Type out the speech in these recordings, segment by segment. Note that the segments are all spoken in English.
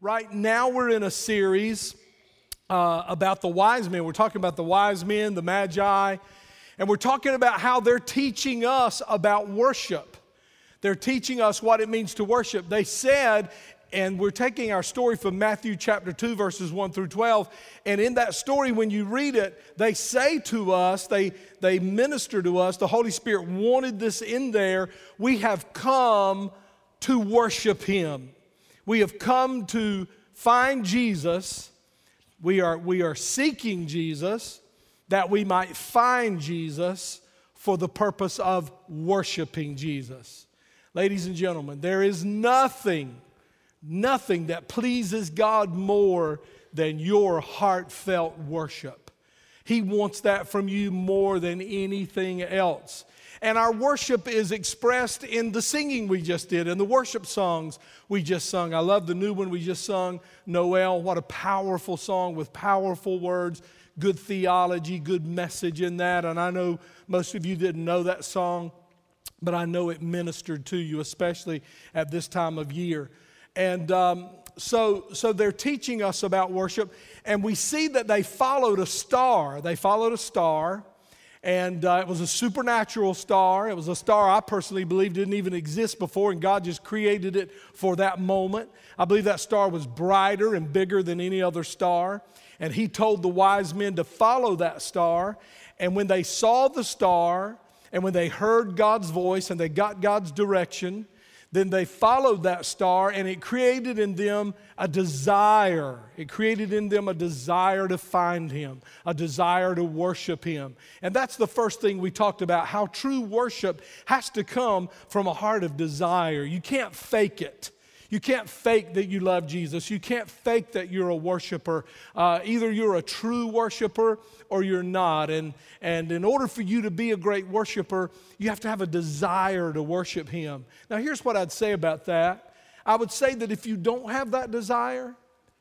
Right now, we're in a series uh, about the wise men. We're talking about the wise men, the magi, and we're talking about how they're teaching us about worship. They're teaching us what it means to worship. They said, and we're taking our story from Matthew chapter 2, verses 1 through 12. And in that story, when you read it, they say to us, they, they minister to us, the Holy Spirit wanted this in there. We have come to worship Him. We have come to find Jesus. We are, we are seeking Jesus that we might find Jesus for the purpose of worshiping Jesus. Ladies and gentlemen, there is nothing, nothing that pleases God more than your heartfelt worship. He wants that from you more than anything else. And our worship is expressed in the singing we just did, and the worship songs we just sung. I love the new one we just sung, Noel. What a powerful song with powerful words, good theology, good message in that. And I know most of you didn't know that song, but I know it ministered to you, especially at this time of year. And um, so, so they're teaching us about worship, and we see that they followed a star. They followed a star and uh, it was a supernatural star. It was a star I personally believe didn't even exist before, and God just created it for that moment. I believe that star was brighter and bigger than any other star. And He told the wise men to follow that star. And when they saw the star, and when they heard God's voice and they got God's direction, then they followed that star and it created in them a desire. It created in them a desire to find Him, a desire to worship Him. And that's the first thing we talked about how true worship has to come from a heart of desire. You can't fake it. You can't fake that you love Jesus. You can't fake that you're a worshiper. Uh, either you're a true worshiper or you're not. And, and in order for you to be a great worshiper, you have to have a desire to worship Him. Now, here's what I'd say about that I would say that if you don't have that desire,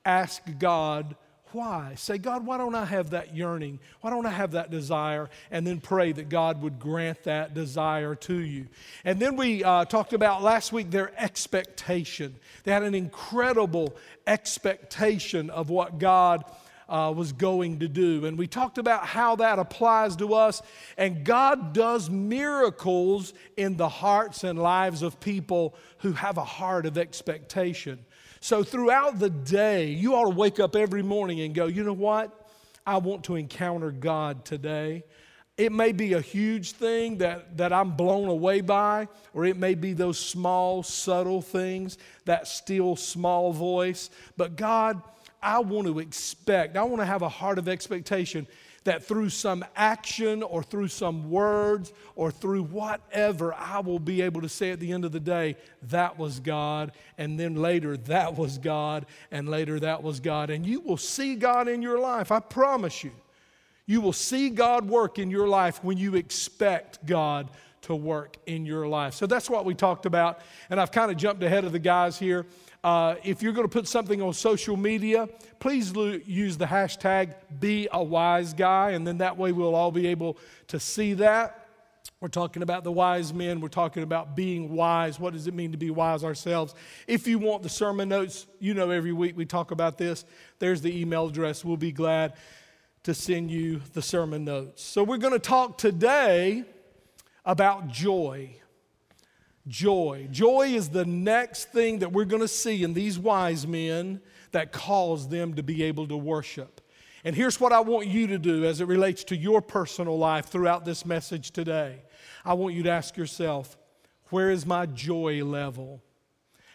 ask God why? Say, God, why don't I have that yearning? Why don't I have that desire? And then pray that God would grant that desire to you. And then we uh, talked about last week their expectation. They had an incredible expectation of what God uh, was going to do. And we talked about how that applies to us. And God does miracles in the hearts and lives of people who have a heart of expectation. So throughout the day, you ought to wake up every morning and go, you know what? I want to encounter God today. It may be a huge thing that, that I'm blown away by, or it may be those small, subtle things, that still small voice. But God, I want to expect, I want to have a heart of expectation that through some action or through some words or through whatever, I will be able to say at the end of the day, that was God, and then later, that was God, and later, that was God. And you will see God in your life, I promise you. You will see God work in your life when you expect God to work in your life. So that's what we talked about. And I've kind of jumped ahead of the guys here. Uh, if you're going to put something on social media, please lo- use the hashtag be a wise guy, and then that way we'll all be able to see that. We're talking about the wise men. We're talking about being wise. What does it mean to be wise ourselves? If you want the sermon notes, you know every week we talk about this. There's the email address. We'll be glad to send you the sermon notes. So we're going to talk today about joy joy. Joy is the next thing that we're going to see in these wise men that cause them to be able to worship. And here's what I want you to do as it relates to your personal life throughout this message today. I want you to ask yourself, where is my joy level?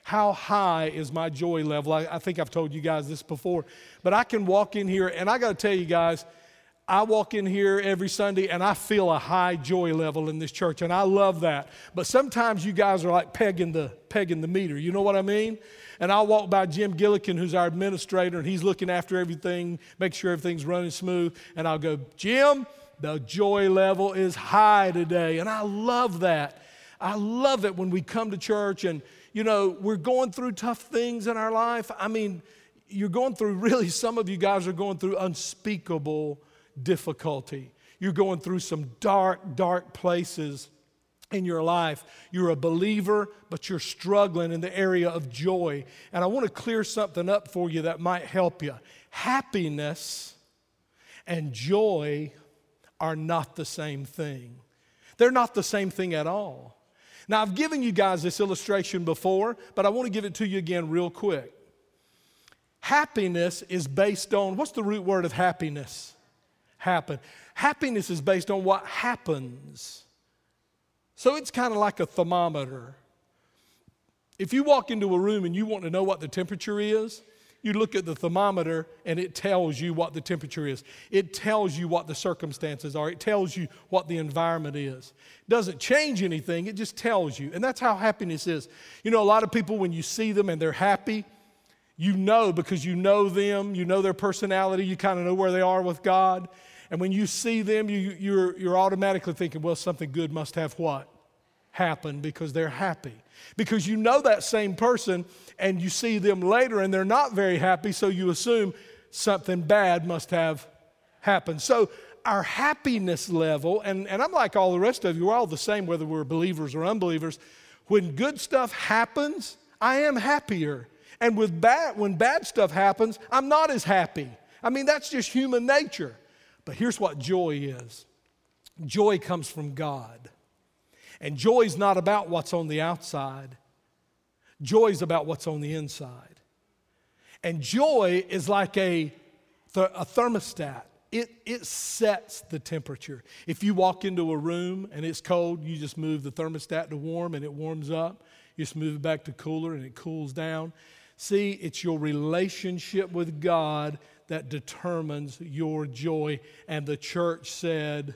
How high is my joy level? I, I think I've told you guys this before, but I can walk in here and I got to tell you guys, I walk in here every Sunday and I feel a high joy level in this church, and I love that. But sometimes you guys are like pegging the, pegging the meter. You know what I mean? And I'll walk by Jim Gillikin, who's our administrator, and he's looking after everything, make sure everything's running smooth. And I'll go, Jim, the joy level is high today. And I love that. I love it when we come to church and, you know, we're going through tough things in our life. I mean, you're going through, really, some of you guys are going through unspeakable difficulty. You're going through some dark, dark places. in your life. You're a believer, but you're struggling in the area of joy. And I want to clear something up for you that might help you. Happiness and joy are not the same thing, they're not the same thing at all. Now, I've given you guys this illustration before, but I want to give it to you again real quick. Happiness is based on what's the root word of happiness? Happen. Happiness is based on what happens. So it's kind of like a thermometer. If you walk into a room and you want to know what the temperature is, you look at the thermometer and it tells you what the temperature is. It tells you what the circumstances are. It tells you what the environment is. It doesn't change anything, it just tells you. And that's how happiness is. You know, a lot of people, when you see them and they're happy, you know because you know them, you know their personality, you kind of know where they are with God. And when you see them, you, you're, you're automatically thinking, well, something good must have what? happen because they're happy. Because you know that same person and you see them later and they're not very happy, so you assume something bad must have happened. So our happiness level, and, and I'm like all the rest of you, we're all the same whether we're believers or unbelievers. When good stuff happens, I am happier. And with bad, when bad stuff happens, I'm not as happy. I mean, that's just human nature. But here's what joy is joy comes from God. And joy is not about what's on the outside, joy is about what's on the inside. And joy is like a, th- a thermostat. It, it sets the temperature. If you walk into a room and it's cold, you just move the thermostat to warm and it warms up. You just move it back to cooler and it cools down. See, it's your relationship with God that determines your joy. And the church said,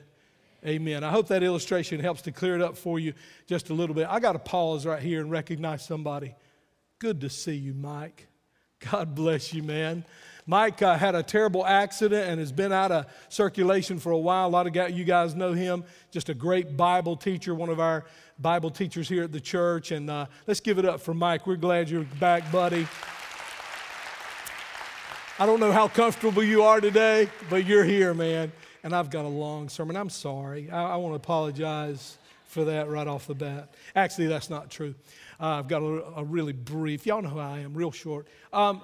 Amen. I hope that illustration helps to clear it up for you just a little bit. I got to pause right here and recognize somebody. Good to see you, Mike. God bless you, man. Mike uh, had a terrible accident and has been out of circulation for a while. A lot of you guys know him. Just a great Bible teacher, one of our Bible teachers here at the church. And uh, let's give it up for Mike. We're glad you're back, buddy. I don't know how comfortable you are today, but you're here, man and I've got a long sermon. I'm sorry. I, I want to apologize for that right off the bat. Actually, that's not true. Uh, I've got a, a, really brief, y'all know who I am, real short. Um,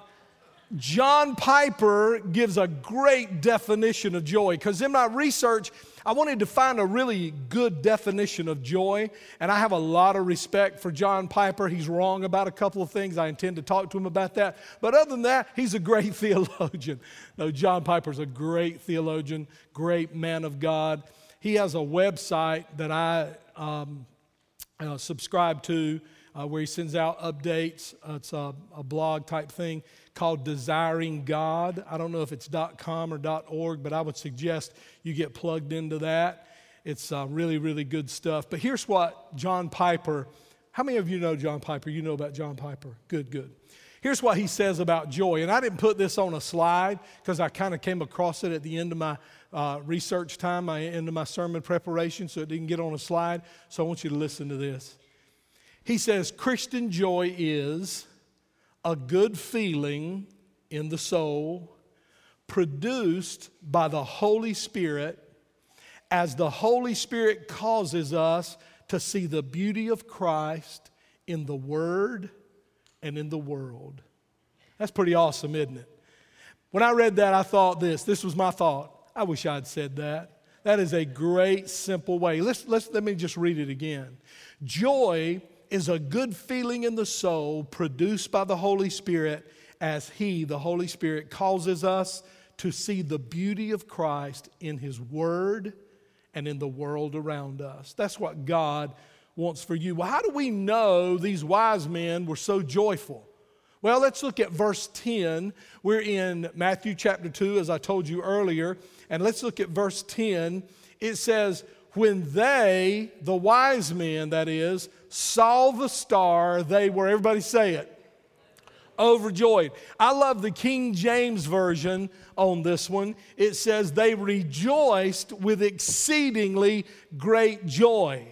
John Piper gives a great definition of joy because in my research, I wanted to find a really good definition of joy, and I have a lot of respect for John Piper. He's wrong about a couple of things. I intend to talk to him about that. But other than that, he's a great theologian. No, John Piper's a great theologian, great man of God. He has a website that I um, uh, subscribe to uh, where he sends out updates. Uh, it's a, a, blog type thing called Desiring God. I don't know if it's .com or .org, but I would suggest you get plugged into that. It's uh, really, really good stuff. But here's what John Piper, how many of you know John Piper? You know about John Piper. Good, good. Here's what he says about joy. And I didn't put this on a slide because I kind of came across it at the end of my uh, research time, my end of my sermon preparation, so it didn't get on a slide. So I want you to listen to this. He says Christian joy is a good feeling in the soul produced by the Holy Spirit as the Holy Spirit causes us to see the beauty of Christ in the Word and in the world. That's pretty awesome, isn't it? When I read that, I thought this. This was my thought. I wish I'd said that. That is a great, simple way. Let's, let's, let me just read it again. Joy is a good feeling in the soul produced by the Holy Spirit as He, the Holy Spirit, causes us to see the beauty of Christ in His Word and in the world around us. That's what God wants for you. Well, how do we know these wise men were so joyful? Well, let's look at verse 10. We're in Matthew chapter 2, as I told you earlier. And let's look at verse 10. It says, when they, the wise men, that is, saw the star, they were, everybody say it, overjoyed. I love the King James Version on this one. It says, they rejoiced with exceedingly great joy.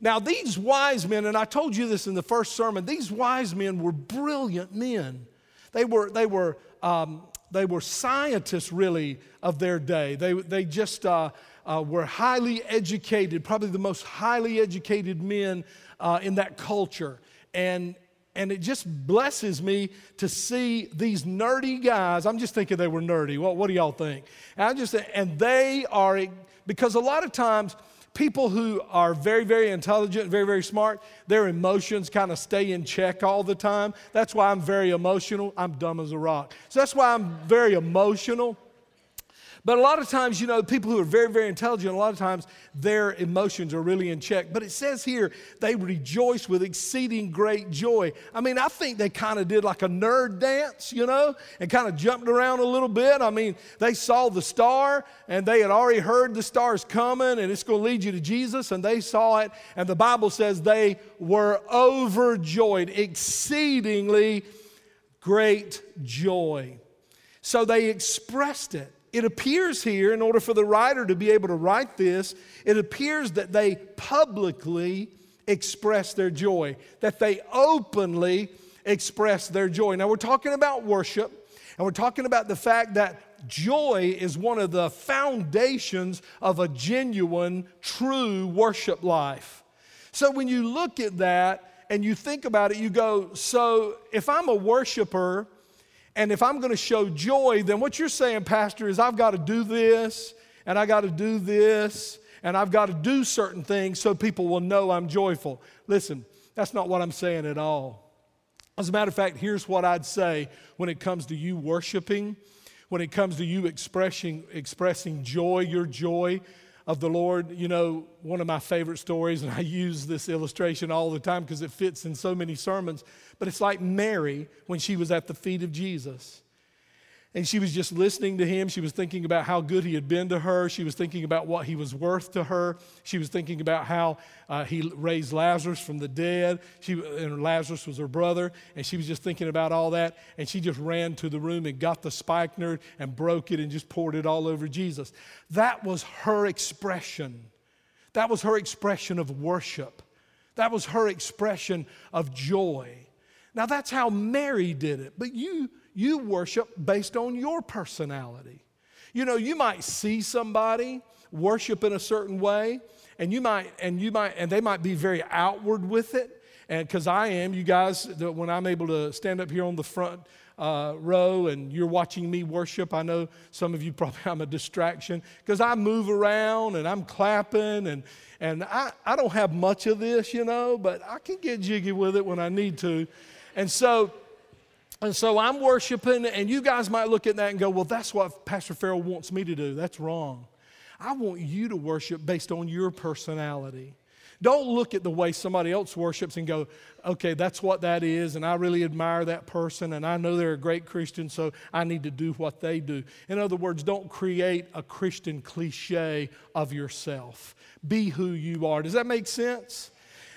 Now, these wise men, and I told you this in the first sermon, these wise men were brilliant men. They were, they were, um, they were scientists, really, of their day. They, they just, uh, uh, were highly educated, probably the most highly educated men uh, in that culture. And, and it just blesses me to see these nerdy guys. I'm just thinking they were nerdy. What, what do y'all think? And I just and they are because a lot of times people who are very, very intelligent, very, very smart, their emotions kind of stay in check all the time. That's why I'm very emotional. I'm dumb as a rock. So that's why I'm very emotional. But a lot of times, you know, people who are very, very intelligent, a lot of times their emotions are really in check. But it says here, they rejoice with exceeding great joy. I mean, I think they kind of did like a nerd dance, you know, and kind of jumped around a little bit. I mean, they saw the star and they had already heard the star's coming and it's going to lead you to Jesus, and they saw it. And the Bible says they were overjoyed, exceedingly great joy. So they expressed it it appears here, in order for the writer to be able to write this, it appears that they publicly express their joy, that they openly express their joy. Now, we're talking about worship, and we're talking about the fact that joy is one of the foundations of a genuine, true worship life. So, when you look at that and you think about it, you go, So, if I'm a worshiper, and if I'm going to show joy, then what you're saying, Pastor, is I've got to do this, and I've got to do this, and I've got to do certain things so people will know I'm joyful. Listen, that's not what I'm saying at all. As a matter of fact, here's what I'd say when it comes to you worshiping, when it comes to you expressing, expressing joy, your joy of the Lord. You know, one of my favorite stories, and I use this illustration all the time because it fits in so many sermons, but it's like Mary when she was at the feet of Jesus. And she was just listening to him. She was thinking about how good he had been to her. She was thinking about what he was worth to her. She was thinking about how uh, he raised Lazarus from the dead. She, and Lazarus was her brother. And she was just thinking about all that. And she just ran to the room and got the spikenard and broke it and just poured it all over Jesus. That was her expression. That was her expression of worship. That was her expression of joy. Now, that's how Mary did it. But you, you worship based on your personality. You know, you might see somebody worship in a certain way, and you might, and you might, and they might be very outward with it. And because I am, you guys, when I'm able to stand up here on the front uh, row and you're watching me worship, I know some of you probably I'm a distraction because I move around and I'm clapping and and I, I don't have much of this, you know, but I can get jiggy with it when I need to. And so and so I'm worshiping, and you guys might look at that and go, Well, that's what Pastor Farrell wants me to do. That's wrong. I want you to worship based on your personality. Don't look at the way somebody else worships and go, okay, that's what that is, and I really admire that person, and I know they're a great Christian, so I need to do what they do. In other words, don't create a Christian cliche of yourself. Be who you are. Does that make sense?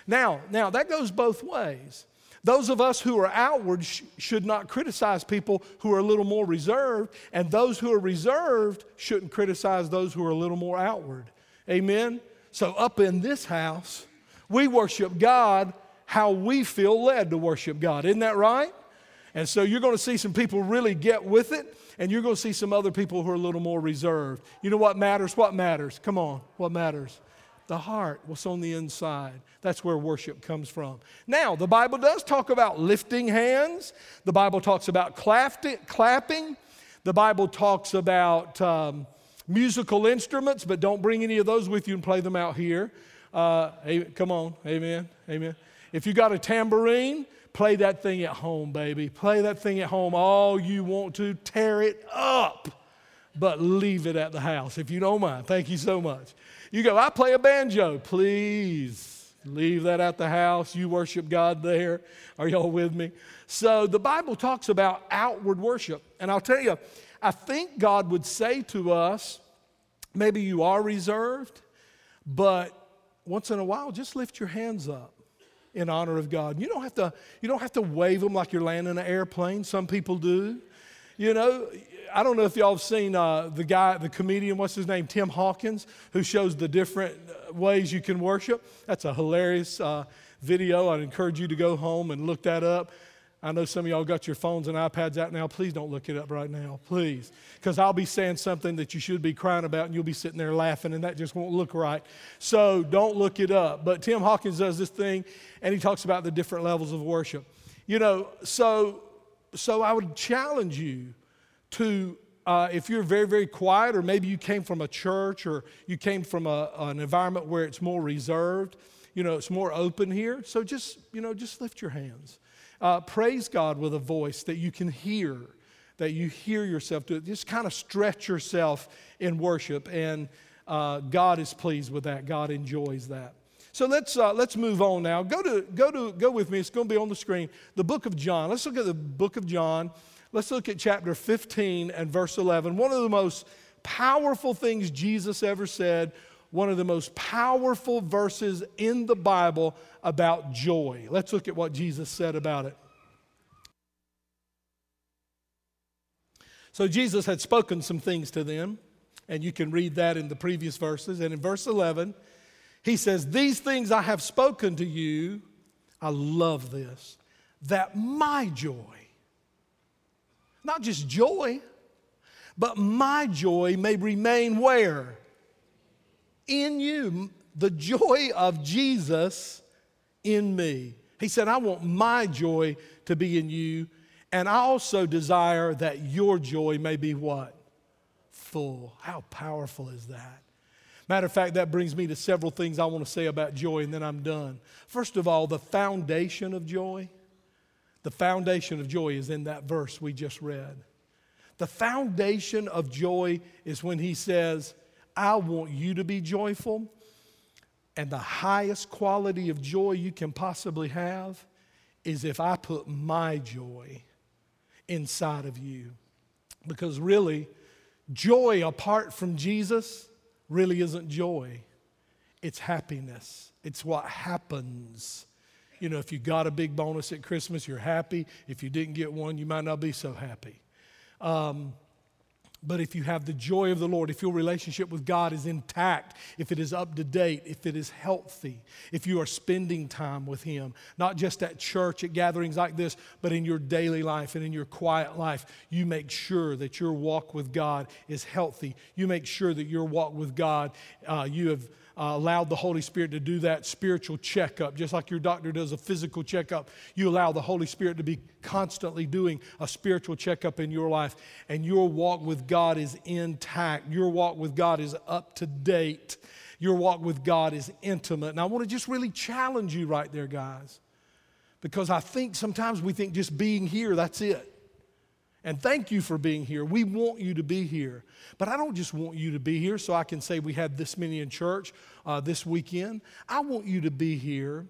Now, now that goes both ways. Those of us who are outward sh- should not criticize people who are a little more reserved, and those who are reserved shouldn't criticize those who are a little more outward. Amen? So, up in this house, we worship God how we feel led to worship God. Isn't that right? And so, you're going to see some people really get with it, and you're going to see some other people who are a little more reserved. You know what matters? What matters? Come on, what matters? The heart, what's on the inside. That's where worship comes from. Now, the Bible does talk about lifting hands, the Bible talks about clapping, the Bible talks about um, musical instruments, but don't bring any of those with you and play them out here. Uh, come on, amen, amen. If you got a tambourine, play that thing at home, baby. Play that thing at home all you want to. Tear it up, but leave it at the house if you don't mind. Thank you so much. You go, I play a banjo. Please leave that at the house. You worship God there. Are y'all with me? So the Bible talks about outward worship. And I'll tell you, I think God would say to us, maybe you are reserved, but once in a while, just lift your hands up in honor of God. You don't have to, you don't have to wave them like you're landing an airplane. Some people do. You know, I don't know if y'all have seen uh, the guy, the comedian, what's his name, Tim Hawkins, who shows the different uh, ways you can worship. That's a hilarious uh, video. I'd encourage you to go home and look that up. I know some of y'all got your phones and iPads out now. Please don't look it up right now, please. Because I'll be saying something that you should be crying about and you'll be sitting there laughing and that just won't look right. So don't look it up. But Tim Hawkins does this thing and he talks about the different levels of worship. You know, so, so I would challenge you to, uh, if you're very, very quiet, or maybe you came from a church or you came from a, an environment where it's more reserved, you know, it's more open here. So just, you know, just lift your hands. Uh, praise God with a voice that you can hear, that you hear yourself do it. Just kind of stretch yourself in worship, and uh, God is pleased with that. God enjoys that. So let's, uh, let's move on now. Go, to, go, to, go with me. It's going to be on the screen. The book of John. Let's look at the book of John. Let's look at chapter 15 and verse 11. One of the most powerful things Jesus ever said one of the most powerful verses in the Bible about joy. Let's look at what Jesus said about it. So, Jesus had spoken some things to them, and you can read that in the previous verses. And in verse 11, he says, These things I have spoken to you, I love this, that my joy, not just joy, but my joy may remain where? in you, the joy of Jesus in me. He said, I want my joy to be in you, and I also desire that your joy may be what? Full. How powerful is that? Matter of fact, that brings me to several things I want to say about joy, and then I'm done. First of all, the foundation of joy. The foundation of joy is in that verse we just read. The foundation of joy is when he says, I want you to be joyful. And the highest quality of joy you can possibly have is if I put my joy inside of you. Because really, joy apart from Jesus really isn't joy, it's happiness. It's what happens. You know, if you got a big bonus at Christmas, you're happy. If you didn't get one, you might not be so happy. Um, but if you have the joy of the Lord, if your relationship with God is intact, if it is up to date, if it is healthy, if you are spending time with Him, not just at church, at gatherings like this, but in your daily life and in your quiet life, you make sure that your walk with God is healthy. You make sure that your walk with God, uh, you have uh, allowed the Holy Spirit to do that spiritual checkup, just like your doctor does a physical checkup. You allow the Holy Spirit to be constantly doing a spiritual checkup in your life, and your walk with God is intact. Your walk with God is up to date. Your walk with God is intimate. And I want to just really challenge you right there, guys, because I think sometimes we think just being here, that's it. And thank you for being here. We want you to be here. But I don't just want you to be here so I can say we had this many in church uh, this weekend. I want you to be here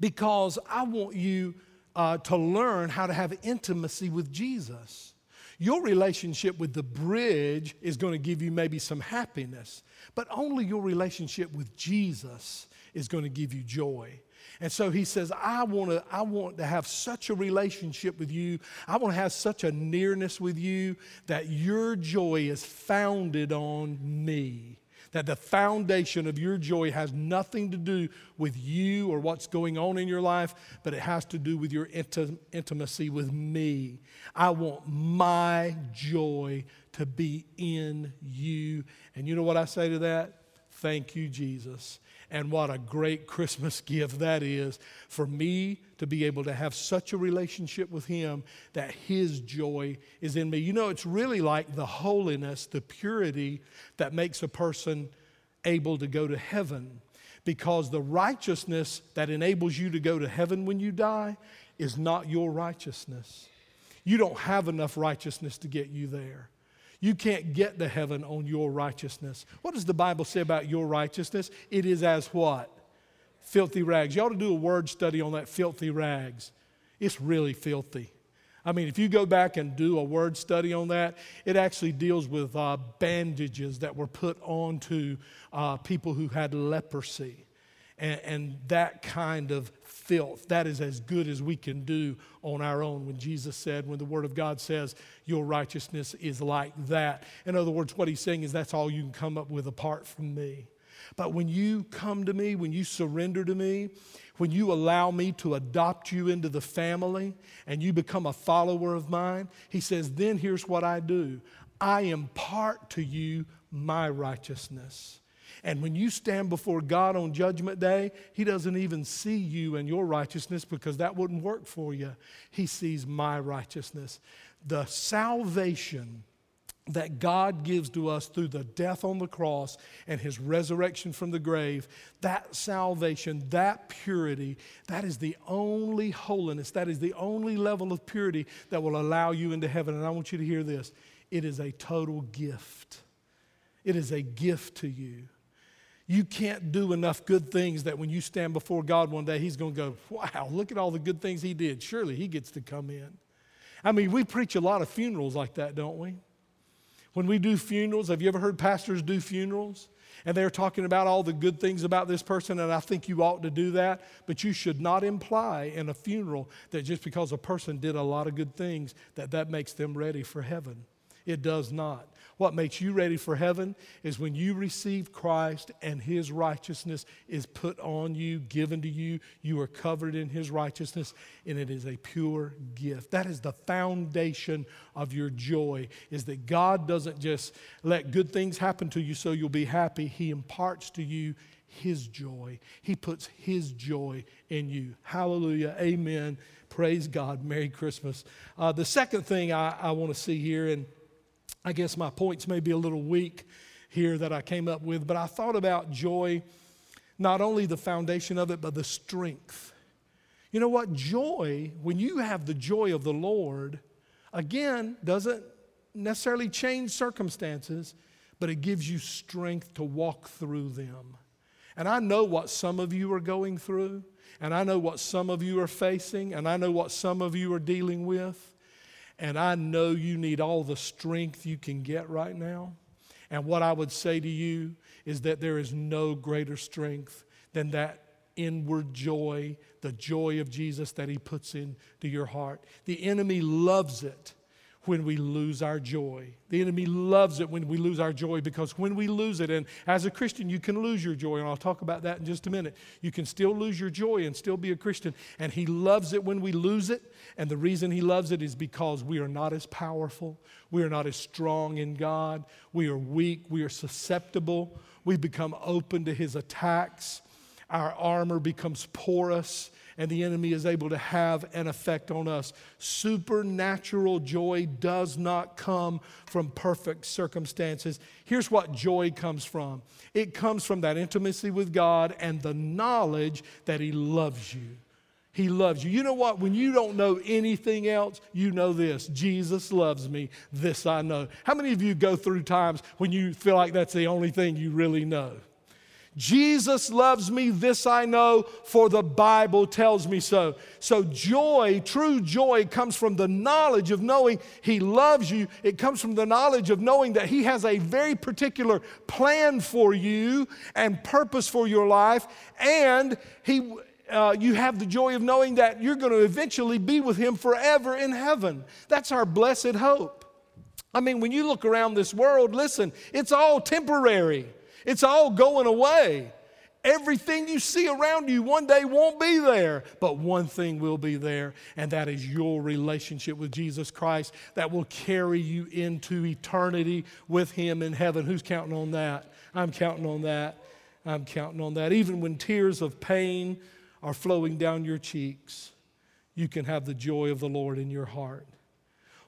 because I want you uh, to learn how to have intimacy with Jesus. Your relationship with the bridge is going to give you maybe some happiness, but only your relationship with Jesus is going to give you joy. And so he says, I want to I want to have such a relationship with you. I want to have such a nearness with you that your joy is founded on me. That the foundation of your joy has nothing to do with you or what's going on in your life, but it has to do with your intimacy with me. I want my joy to be in you. And you know what I say to that? Thank you, Jesus. And what a great Christmas gift that is for me to be able to have such a relationship with Him that His joy is in me. You know, it's really like the holiness, the purity that makes a person able to go to heaven. Because the righteousness that enables you to go to heaven when you die is not your righteousness. You don't have enough righteousness to get you there. You can't get to heaven on your righteousness. What does the Bible say about your righteousness? It is as what? Filthy rags. You ought to do a word study on that filthy rags. It's really filthy. I mean, if you go back and do a word study on that, it actually deals with uh, bandages that were put onto uh, people who had leprosy and, and that kind of filth. That is as good as we can do on our own. When Jesus said, when the Word of God says, your righteousness is like that. In other words, what he's saying is that's all you can come up with apart from me. But when you come to me, when you surrender to me, when you allow me to adopt you into the family and you become a follower of mine, he says, then here's what I do I impart to you my righteousness. And when you stand before God on Judgment Day, He doesn't even see you and your righteousness because that wouldn't work for you. He sees my righteousness. The salvation that God gives to us through the death on the cross and his resurrection from the grave, that salvation, that purity, that is the only holiness, that is the only level of purity that will allow you into heaven. And I want you to hear this it is a total gift. It is a gift to you. You can't do enough good things that when you stand before God one day, He's going to go, Wow, look at all the good things He did. Surely He gets to come in. I mean, we preach a lot of funerals like that, don't we? When we do funerals, have you ever heard pastors do funerals? And they're talking about all the good things about this person, and I think you ought to do that. But you should not imply in a funeral that just because a person did a lot of good things, that that makes them ready for heaven. It does not. What makes you ready for heaven is when you receive Christ and his righteousness is put on you, given to you. You are covered in his righteousness, and it is a pure gift. That is the foundation of your joy, is that God doesn't just let good things happen to you so you'll be happy. He imparts to you his joy. He puts his joy in you. Hallelujah. Amen. Praise God. Merry Christmas. Uh, the second thing I, I want to see here, and I guess my points may be a little weak here that I came up with, but I thought about joy, not only the foundation of it, but the strength. You know what? Joy, when you have the joy of the Lord, again, doesn't necessarily change circumstances, but it gives you strength to walk through them. And I know what some of you are going through, and I know what some of you are facing, and I know what some of you are dealing with. And I know you need all the strength you can get right now. And what I would say to you is that there is no greater strength than that inward joy, the joy of Jesus that He puts into your heart. The enemy loves it when we lose our joy. The enemy loves it when we lose our joy because when we lose it, and as a Christian, you can lose your joy, and I'll talk about that in just a minute. You can still lose your joy and still be a Christian, and he loves it when we lose it. And the reason he loves it is because we are not as powerful, we are not as strong in God, we are weak, we are susceptible, we become open to his attacks, our armor becomes porous and the enemy is able to have an effect on us. Supernatural joy does not come from perfect circumstances. Here's what joy comes from it comes from that intimacy with God and the knowledge that He loves you. He loves you. You know what? When you don't know anything else, you know this Jesus loves me. This I know. How many of you go through times when you feel like that's the only thing you really know? Jesus loves me, this I know, for the Bible tells me so. So, joy, true joy, comes from the knowledge of knowing He loves you. It comes from the knowledge of knowing that He has a very particular plan for you and purpose for your life. And He, uh, you have the joy of knowing that you're going to eventually be with Him forever in heaven. That's our blessed hope. I mean, when you look around this world, listen, it's all temporary. It's all going away. Everything you see around you one day won't be there, but one thing will be there, and that is your relationship with Jesus Christ that will carry you into eternity with Him in heaven. Who's counting on that? I'm counting on that. I'm counting on that. Even when tears of pain are flowing down your cheeks, you can have the joy of the Lord in your heart.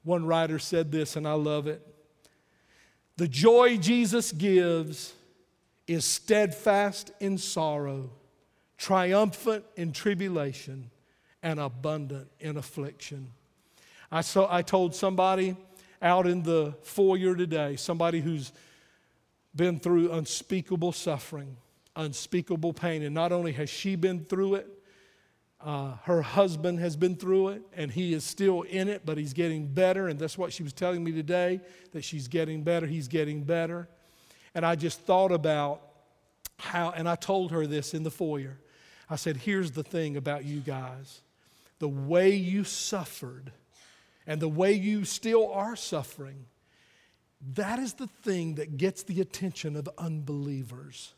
One writer said this, and I love it. The joy Jesus gives is steadfast in sorrow, triumphant in tribulation, and abundant in affliction. I, saw, I told somebody out in the foyer today, somebody who's been through unspeakable suffering, unspeakable pain, and not only has she been through it, uh, her husband has been through it and he is still in it, but he's getting better. And that's what she was telling me today that she's getting better. He's getting better. And I just thought about how, and I told her this in the foyer. I said, Here's the thing about you guys the way you suffered and the way you still are suffering, that is the thing that gets the attention of unbelievers.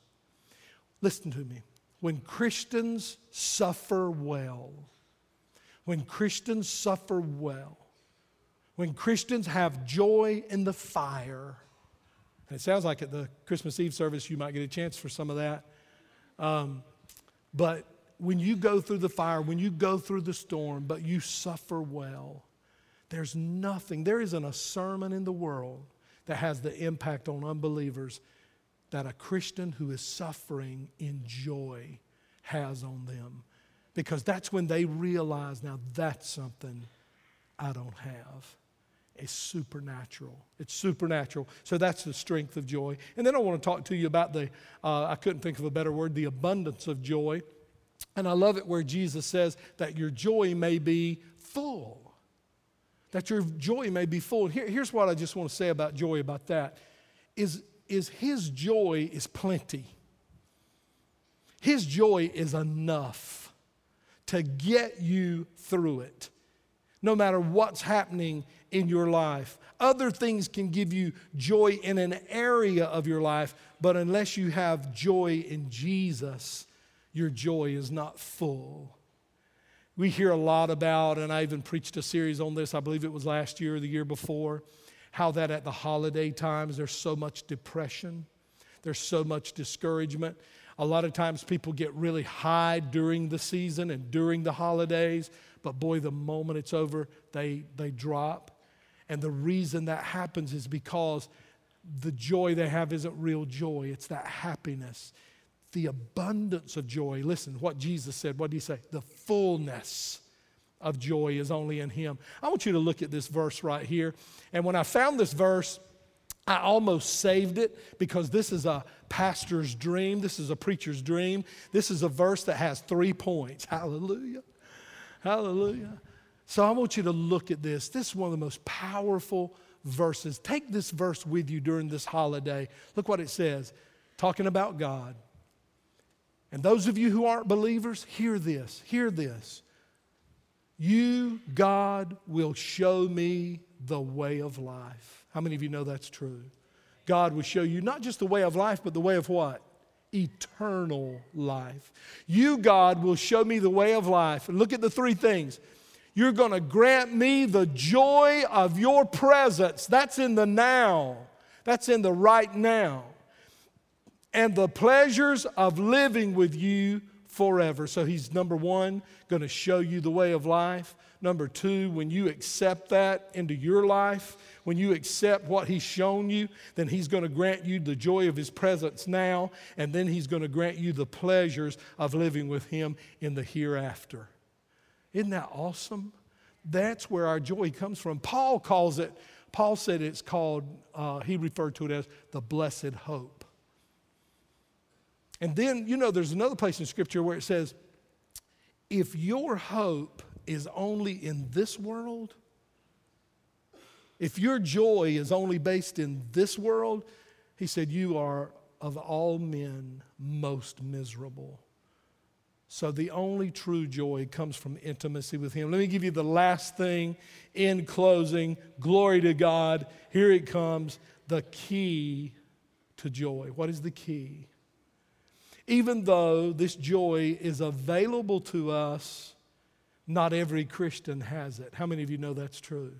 Listen to me. When Christians suffer well, when Christians suffer well, when Christians have joy in the fire, and it sounds like at the Christmas Eve service you might get a chance for some of that. Um, but when you go through the fire, when you go through the storm, but you suffer well, there's nothing, there isn't a sermon in the world that has the impact on unbelievers that a Christian who is suffering in joy has on them. Because that's when they realize now that's something I don't have. It's supernatural. It's supernatural. So that's the strength of joy. And then I want to talk to you about the, uh, I couldn't think of a better word, the abundance of joy. And I love it where Jesus says that your joy may be full. That your joy may be full. Here, here's what I just want to say about joy about that is, is his joy is plenty. His joy is enough to get you through it, no matter what's happening in your life. Other things can give you joy in an area of your life, but unless you have joy in Jesus, your joy is not full. We hear a lot about, and I even preached a series on this, I believe it was last year or the year before, how that at the holiday times there's so much depression, there's so much discouragement. A lot of times people get really high during the season and during the holidays, but boy, the moment it's over, they, they drop. And the reason that happens is because the joy they have isn't real joy, it's that happiness, the abundance of joy. Listen, what Jesus said, what did he say? The fullness of joy is only in him. I want you to look at this verse right here. And when I found this verse, I almost saved it because this is a pastor's dream. This is a preacher's dream. This is a verse that has three points. Hallelujah. Hallelujah. So I want you to look at this. This is one of the most powerful verses. Take this verse with you during this holiday. Look what it says talking about God. And those of you who aren't believers, hear this. Hear this. You, God, will show me the way of life. How many of you know that's true? God will show you not just the way of life, but the way of what? Eternal life. You, God, will show me the way of life. And look at the three things you're going to grant me the joy of your presence. That's in the now, that's in the right now. And the pleasures of living with you forever. So he's number one, going to show you the way of life. Number two, when you accept that into your life, when you accept what he's shown you, then he's going to grant you the joy of his presence now, and then he's going to grant you the pleasures of living with him in the hereafter. Isn't that awesome? That's where our joy comes from. Paul calls it, Paul said it's called, uh, he referred to it as the blessed hope. And then, you know, there's another place in Scripture where it says, if your hope is only in this world, if your joy is only based in this world, he said, you are of all men most miserable. So the only true joy comes from intimacy with Him. Let me give you the last thing in closing. Glory to God. Here it comes the key to joy. What is the key? Even though this joy is available to us, not every Christian has it. How many of you know that's true?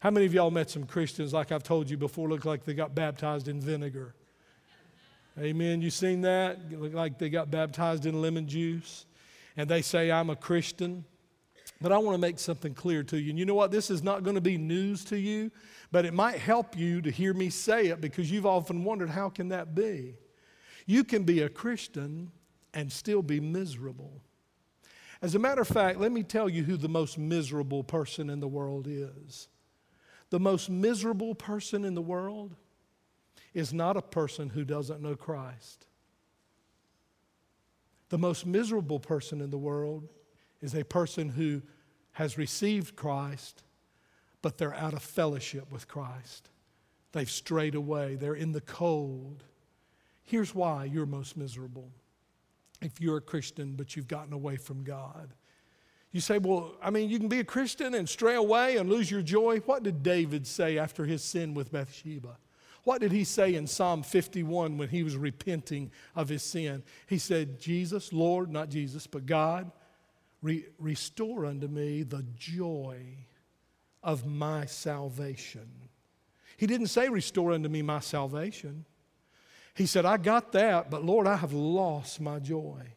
How many of y'all met some Christians, like I've told you before, look like they got baptized in vinegar? Amen. You seen that? Look like they got baptized in lemon juice and they say, I'm a Christian. But I want to make something clear to you. And you know what? This is not going to be news to you, but it might help you to hear me say it because you've often wondered, how can that be? You can be a Christian and still be miserable. As a matter of fact, let me tell you who the most miserable person in the world is. The most miserable person in the world is not a person who doesn't know Christ. The most miserable person in the world is a person who has received Christ, but they're out of fellowship with Christ. They've strayed away, they're in the cold. Here's why you're most miserable if you're a Christian, but you've gotten away from God. You say, well, I mean, you can be a Christian and stray away and lose your joy. What did David say after his sin with Bathsheba? What did he say in Psalm 51 when he was repenting of his sin? He said, Jesus, Lord, not Jesus, but God, re- restore unto me the joy of my salvation. He didn't say, Restore unto me my salvation. He said, I got that, but Lord, I have lost my joy.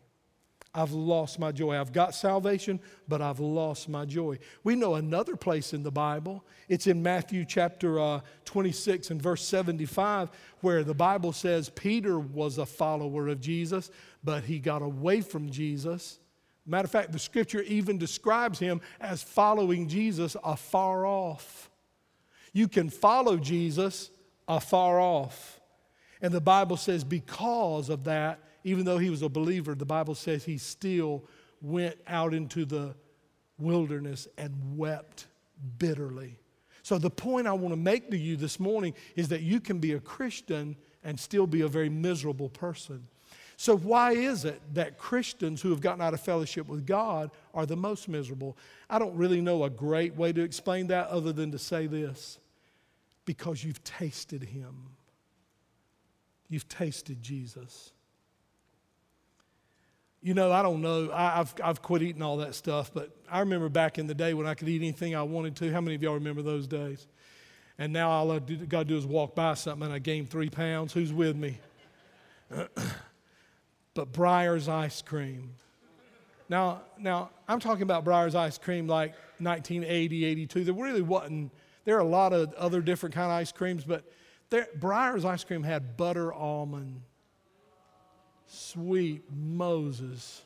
I've lost my joy. I've got salvation, but I've lost my joy. We know another place in the Bible. It's in Matthew chapter uh, 26 and verse 75, where the Bible says Peter was a follower of Jesus, but he got away from Jesus. Matter of fact, the scripture even describes him as following Jesus afar off. You can follow Jesus afar off. And the Bible says, because of that, even though he was a believer, the Bible says he still went out into the wilderness and wept bitterly. So, the point I want to make to you this morning is that you can be a Christian and still be a very miserable person. So, why is it that Christians who have gotten out of fellowship with God are the most miserable? I don't really know a great way to explain that other than to say this because you've tasted Him, you've tasted Jesus. You know, I don't know. I, have I've quit eating all that stuff, but I remember back in the day when I could eat anything I wanted to. How many of y'all remember those days? And now all I got to do is walk by something and I gained three pounds. Who's with me? but Breyers ice cream. Now, now I'm talking about Breyers ice cream like 1980, 82. There really wasn't. There are a lot of other different kind of ice creams, but there, Breyers ice cream had butter almond Sweet Moses.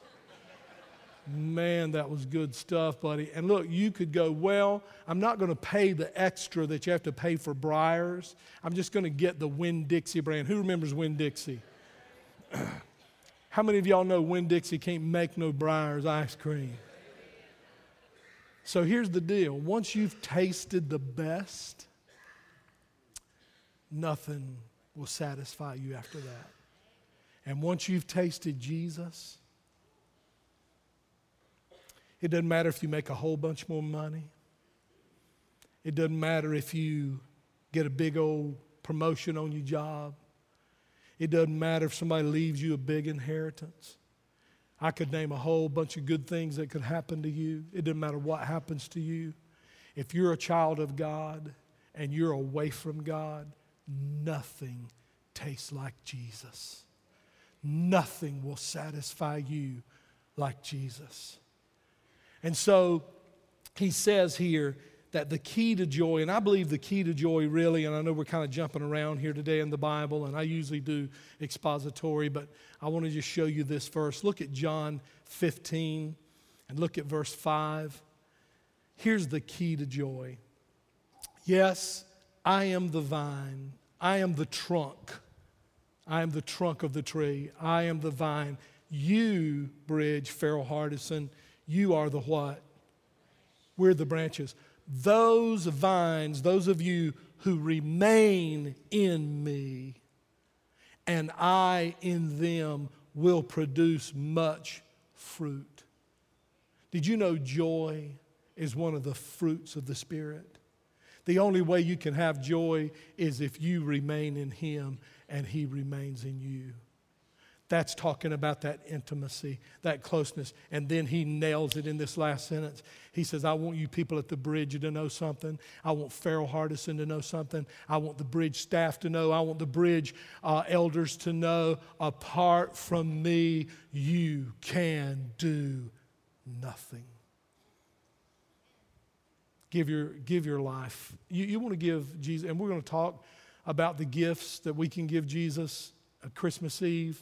Man, that was good stuff, buddy. And look, you could go, well, I'm not going to pay the extra that you have to pay for Breyers. I'm just going to get the Winn Dixie brand. Who remembers Winn Dixie? How many of y'all know Winn Dixie can't make no Breyers ice cream? So here's the deal once you've tasted the best, nothing will satisfy you after that. And once you've tasted Jesus, it doesn't matter if you make a whole bunch more money. It doesn't matter if you get a big old promotion on your job. It doesn't matter if somebody leaves you a big inheritance. I could name a whole bunch of good things that could happen to you. It doesn't matter what happens to you. If you're a child of God and you're away from God, nothing tastes like Jesus. Nothing will satisfy you like Jesus. And so he says here that the key to joy, and I believe the key to joy really, and I know we're kind of jumping around here today in the Bible, and I usually do expository, but I want to just show you this verse. Look at John 15 and look at verse 5. Here's the key to joy. Yes, I am the vine, I am the trunk. I am the trunk of the tree. I am the vine. You, Bridge, Farrell Hardison, you are the what? We're the branches. Those vines, those of you who remain in me, and I in them will produce much fruit. Did you know joy is one of the fruits of the Spirit? The only way you can have joy is if you remain in Him and He remains in you. That's talking about that intimacy, that closeness. And then he nails it in this last sentence. He says, I want you people at the bridge to know something. I want Farrell Hardison to know something. I want the bridge staff to know. I want the bridge uh, elders to know. Apart from me, you can do nothing. Give your, give your life. You, you want to give Jesus, and we're going to talk about the gifts that we can give Jesus at Christmas Eve.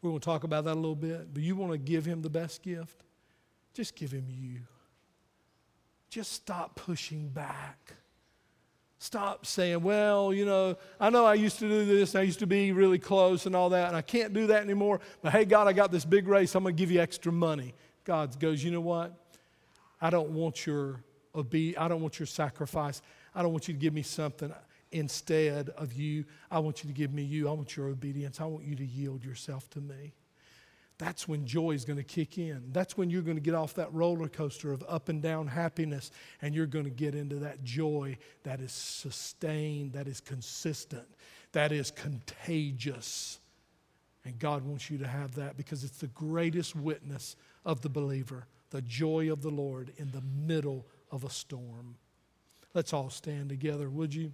We're going to talk about that a little bit. But you want to give him the best gift? Just give him you. Just stop pushing back. Stop saying, well, you know, I know I used to do this, I used to be really close and all that, and I can't do that anymore. But hey, God, I got this big race, I'm going to give you extra money. God goes, you know what? I don't want your obe- I don't want your sacrifice. I don't want you to give me something instead of you. I want you to give me you. I want your obedience. I want you to yield yourself to me. that's when joy is going to kick in. That's when you're going to get off that roller coaster of up and down happiness and you're going to get into that joy that is sustained, that is consistent, that is contagious. And God wants you to have that because it's the greatest witness of the believer, the joy of the Lord in the middle of a storm. Let's all stand together, would you?